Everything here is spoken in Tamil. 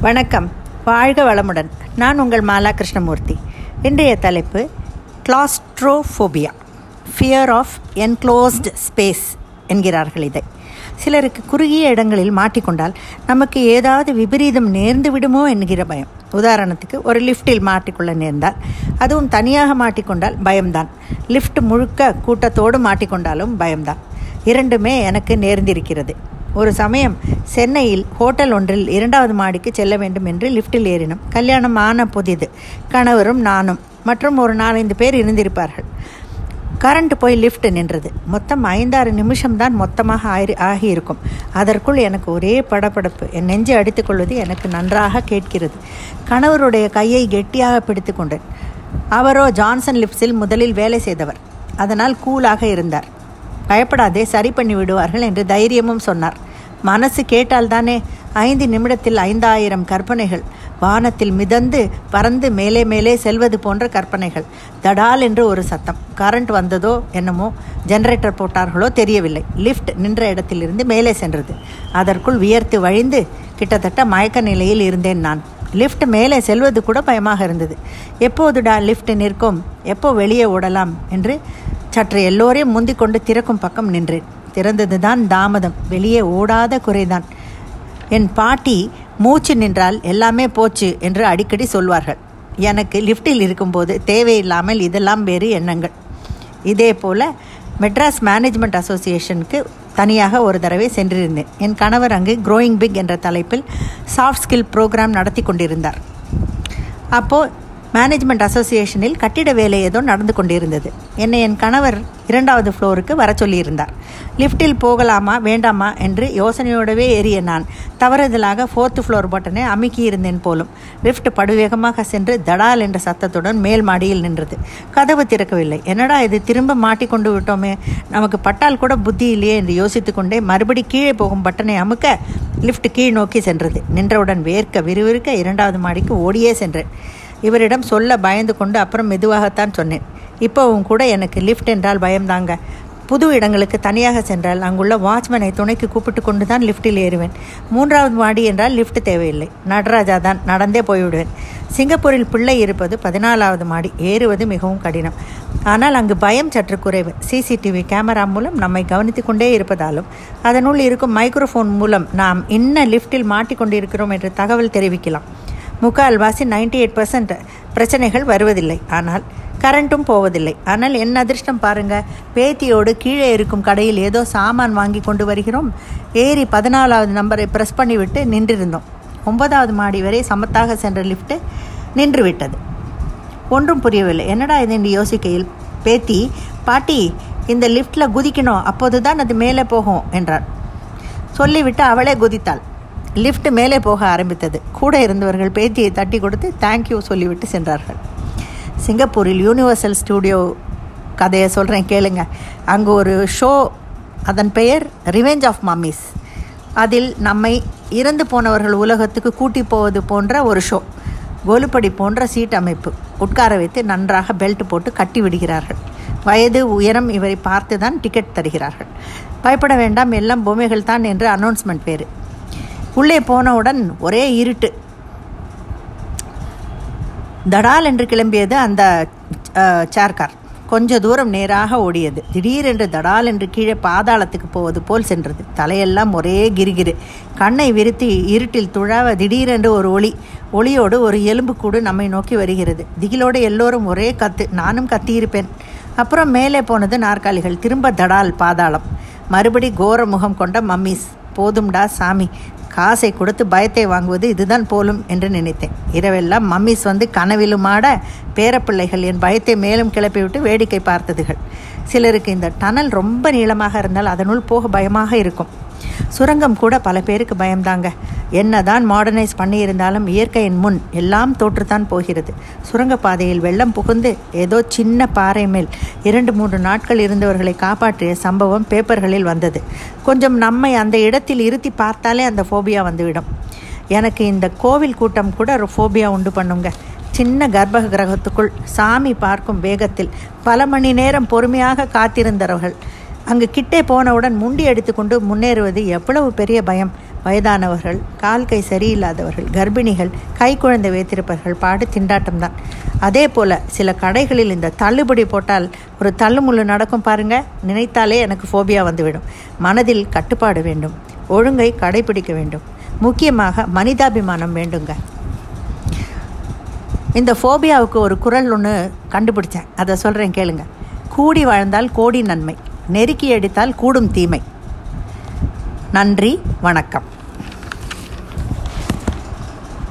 வணக்கம். வாழ்க வளமுடன். நான் உங்கள் மாலா கிருஷ்ணமூர்த்தி. இன்றைய தலைப்பு claustrophobia fear of enclosed space என்கிறார்கள் இதை. சிலருக்கு குறுகிய இடங்களில் மாட்டிக்கொண்டால் நமக்கு ஏதாவது விபரீதம் நேர்ந்து விடுமோ என்கிற பயம். உதாரணத்துக்கு ஒரு லிஃப்டில் மாட்டிக்கொள்ள நேர்ந்தால் அதுவும் தனியாக மாட்டிக்கொண்டால் பயம்தான். லிஃப்ட் முழுக்க கூட்டத்தோடு மாட்டிக்கொண்டாலும் பயம்தான். இரண்டுமே எனக்கு நேர்ந்திருக்கிறது. ஒரு சமயம் சென்னையில் ஹோட்டல் ஒன்றில் இரண்டாவது மாடிக்கு செல்ல வேண்டும் என்று லிஃப்டில் ஏறினோம். கல்யாணம் ஆன புதிது. கணவரும் நானும் மற்றும் ஒரு நாலஞ்சு பேர் இருந்திருப்பார்கள். கரண்ட் போய் லிஃப்ட் நின்றது. மொத்தம் ஐந்தாறு நிமிஷம்தான் மொத்தமாக ஆகி ஆகியிருக்கும். அதற்குள் எனக்கு ஒரே படபடப்பு. என் நெஞ்சை அடித்துக்கொள்வது எனக்கு நன்றாக கேட்கிறது. கணவருடைய கையை கெட்டியாக பிடித்து கொண்டேன். அவரோ ஜான்சன் லிப்ஸில் முதலில் வேலை செய்தவர். அதனால் கூலாக இருந்தார். பயப்படாதே சரி பண்ணி விடுவார்கள் என்று தைரியமும் சொன்னார். மனசு கேட்டால்தானே ஐந்து நிமிடத்தில் ஐந்தாயிரம் கற்பனைகள். வானத்தில் மிதந்து பறந்து மேலே மேலே செல்வது போன்ற கற்பனைகள். தடால் என்று ஒரு சத்தம். கரண்ட் வந்ததோ என்னமோ ஜெனரேட்டர் போட்டார்களோ தெரியவில்லை. லிஃப்ட் நின்ற இடத்திலிருந்து மேலே சென்றது. அதற்குள் வியர்த்து வழிந்து கிட்டத்தட்ட மயக்க நிலையில் இருந்தேன் நான். லிஃப்ட் மேலே செல்வது கூட பயமாக இருந்தது. எப்போதுடா லிஃப்ட் நிற்கும்? எப்போ வெளியே ஓடலாம்? என்று சற்று எல்லோரையும் முந்திக் கொண்டு திறக்கும் பக்கம் நின்றேன். திறந்ததுதான் தாமதம். வெளியே ஓடாத குறைதான். என் பாட்டி மூச்சு நின்றால் எல்லாமே போச்சு என்று அடிக்கடி சொல்வார்கள். எனக்கு லிஃப்டில் இருக்கும்போது தேவையில்லாமல் இதெல்லாம் வேறு எண்ணங்கள். இதே போல் மெட்ராஸ் மேனேஜ்மெண்ட் அசோசியேஷனுக்கு தனியாக ஒரு தடவை சென்றிருந்தேன். என் கணவர் அங்கு க்ரோயிங் பிக் என்ற தலைப்பில் சாஃப்ட் ஸ்கில் ப்ரோக்ராம் நடத்தி கொண்டிருந்தார். அப்போது மேனேஜ்மெண்ட் அசோசியேஷனில் கட்டிட வேலை ஏதோ நடந்து கொண்டிருந்தது. என்னை என் கணவர் இரண்டாவது ஃப்ளோருக்கு வர சொல்லியிருந்தார். லிஃப்டில் போகலாமா வேண்டாமா என்று யோசனையோடவே ஏறிய நான். தவறுதலாக ஃபோர்த்து ஃப்ளோர் பட்டனை அமுக்கி இருந்தேன் போலும். லிஃப்ட் படுவேகமாக சென்று தடால் என்ற சத்தத்துடன் மேல் மாடியில் நின்றது. கதவு திறக்கவில்லை. என்னடா இது திரும்ப மாட்டிக்கொண்டு விட்டோமே? நமக்கு பட்டால் கூட புத்தி இல்லையே என்று யோசித்து கொண்டே மறுபடி கீழே போகும் பட்டனை அமுக்க லிஃப்ட் கீழ் நோக்கி சென்றது. நின்றவுடன் வேர்க்க விறுவிறுக்க இரண்டாவது மாடிக்கு ஓடியே சென்றேன். இவரிடம் சொல்ல பயந்து கொண்டு அப்புறம் மெதுவாகத்தான் சொன்னேன். இப்போவும் கூட எனக்கு லிஃப்ட் என்றால் பயம்தாங்க. புது இடங்களுக்கு தனியாக சென்றால் அங்குள்ள வாட்ச்மேனை துணைக்கு கூப்பிட்டு கொண்டு தான் லிஃப்ட்டில் ஏறுவேன். மூன்றாவது மாடி என்றால் லிஃப்ட் தேவையில்லை. நடராஜா தான். நடந்தே போய்விடுவேன். சிங்கப்பூரில் பிள்ளை இருப்பது பதினாலாவது மாடி. ஏறுவது மிகவும் கடினம். ஆனால் அங்கு பயம் சற்று குறைவு. சிசிடிவி கேமரா மூலம் நம்மை கவனித்து கொண்டே இருப்பதாலும் அதனுள் இருக்கும் மைக்ரோஃபோன் மூலம் நாம் இன்ன லிஃப்ட்டில் மாட்டிக்கொண்டிருக்கிறோம் என்று தகவல் தெரிவிக்கலாம். முக்கால்வாசி நைன்டி எயிட் பர்சன்ட் பிரச்சனைகள் வருவதில்லை. ஆனால் கரண்ட்டும் போவதில்லை. ஆனால் என் அதிர்ஷ்டம் பாருங்க. பேத்தியோடு கீழே இருக்கும் கடையில் ஏதோ சாமான் வாங்கி கொண்டு வருகிறோம். ஏறி பதினாலாவது நம்பரை ப்ரெஸ் பண்ணிவிட்டு நின்றிருந்தோம். ஒன்பதாவது மாடி வரை சமத்தாக சென்ற லிஃப்ட்டு நின்று விட்டது ஒன்றும் புரியவில்லை. என்னடா இது என்று யோசிக்கையில் பேத்தி பாட்டி இந்த லிஃப்ட்டில் குதிக்கணும். அப்போது தான் அது மேலே போகும் என்றார் சொல்லிவிட்டு அவளே குதித்தாள். லிஃப்ட் மேலே போக ஆரம்பித்தது. கூட இருந்தவர்கள் பேத்தியை தட்டி கொடுத்து தேங்க்யூ சொல்லிவிட்டு சென்றார்கள். சிங்கப்பூரில் யூனிவர்சல் ஸ்டூடியோ கதையை சொல்கிறேன் கேளுங்க. அங்கே ஒரு ஷோ அதன் பெயர் ரிவெஞ்ச் ஆஃப் மம்மிஸ் அதில் நம்மை இறந்து போனவர்கள் உலகத்துக்கு கூட்டி போவது போன்ற ஒரு ஷோ. கோலுப்படி போன்ற சீட் அமைப்பு. உட்கார வைத்து நன்றாக பெல்ட் போட்டு கட்டி விடுகிறார்கள். வயது உயரம் இவரை பார்த்து தான் டிக்கெட் தருகிறார்கள். பயப்பட வேண்டாம் எல்லாம் பொம்மைகள் தான் என்று அனௌன்ஸ்மெண்ட் பேர் உள்ளே போனவுடன் ஒரே இருட்டு. தடால் என்று கிளம்பியது அந்த சேர்கார் கொஞ்ச தூரம் நேராக ஓடியது. திடீரென்று தடால் என்று கீழே பாதாளத்துக்கு போவது போல் சென்றது. தலையெல்லாம் ஒரே கிரிகிரு கண்ணை விரித்து இருட்டில் துழாவ திடீரென்று ஒரு ஒளி. ஒளியோடு ஒரு எலும்புக்கூடு நம்மை நோக்கி வருகிறது. திகிலோடு எல்லோரும் ஒரே கத்து. நானும் கத்தியிருப்பேன். அப்புறம் மேலே போனது நாற்காலிகள். திரும்ப தடால் பாதாளம். மறுபடி கோர முகம் கொண்ட மம்மிஸ். போதும்டா சாமி. காசை கொடுத்து பயத்தை வாங்குவது இதுதான் போலும் என்று நினைத்தேன். இரவெல்லாம் மம்மிஸ் வந்து கனவிலும் ஆட பேரப்பிள்ளைகள் என் பயத்தை மேலும் கிளப்பிவிட்டு வேடிக்கை பார்த்ததுகள். சிலருக்கு இந்த டனல் ரொம்ப நீளமாக இருந்தால் அதனுள் போக பயமாக இருக்கும். சுரங்கம் கூட பல பேருக்கு பயம்தாங்க. என்னதான் மாடர்னைஸ் பண்ணியிருந்தாலும் இயற்கையின் முன் எல்லாம் தோற்றுத்தான் போகிறது. சுரங்கப்பாதையில் வெள்ளம் புகுந்து ஏதோ சின்ன பாறை மேல் இரண்டு மூன்று நாட்கள் இருந்தவர்களை காப்பாற்றிய சம்பவம் பேப்பர்களில் வந்தது. கொஞ்சம் நம்மை அந்த இடத்தில் இருத்தி பார்த்தாலே அந்த ஃபோபியா வந்துவிடும். எனக்கு இந்த கோவில் கூட்டம் கூட ஒரு ஃபோபியா உண்டு பண்ணுங்க. சின்ன கர்ப்ப கிரகத்துக்குள் சாமி பார்க்கும் வேகத்தில் பல மணி நேரம் பொறுமையாக காத்திருந்தவர்கள். அங்கு கிட்டே போனவுடன் முண்டி எடுத்துக்கொண்டு முன்னேறுவது எவ்வளவு பெரிய பயம். வயதானவர்கள் கால் கை சரியில்லாதவர்கள் கர்ப்பிணிகள் கை குழந்தை வைத்திருப்பவர்கள் பாடு திண்டாட்டம்தான் அதே போல் சில கடைகளில் இந்த தள்ளுபடி போட்டால் ஒரு தள்ளுமுள்ளு நடக்கும் பாருங்க. நினைத்தாலே எனக்கு ஃபோபியா வந்துவிடும். மனதில் கட்டுப்பாடு வேண்டும். ஒழுங்கை கடைபிடிக்க வேண்டும். முக்கியமாக மனிதாபிமானம் வேண்டுங்க. இந்த ஃபோபியாவுக்கு ஒரு குரல் ஒன்று கண்டுபிடிச்சேன். அதை சொல்கிறேன் கேளுங்க. கூடி வாழ்ந்தால் கோடி நன்மை. நெருக்கி அடித்தால் கூடும் தீமை. நன்றி வணக்கம்.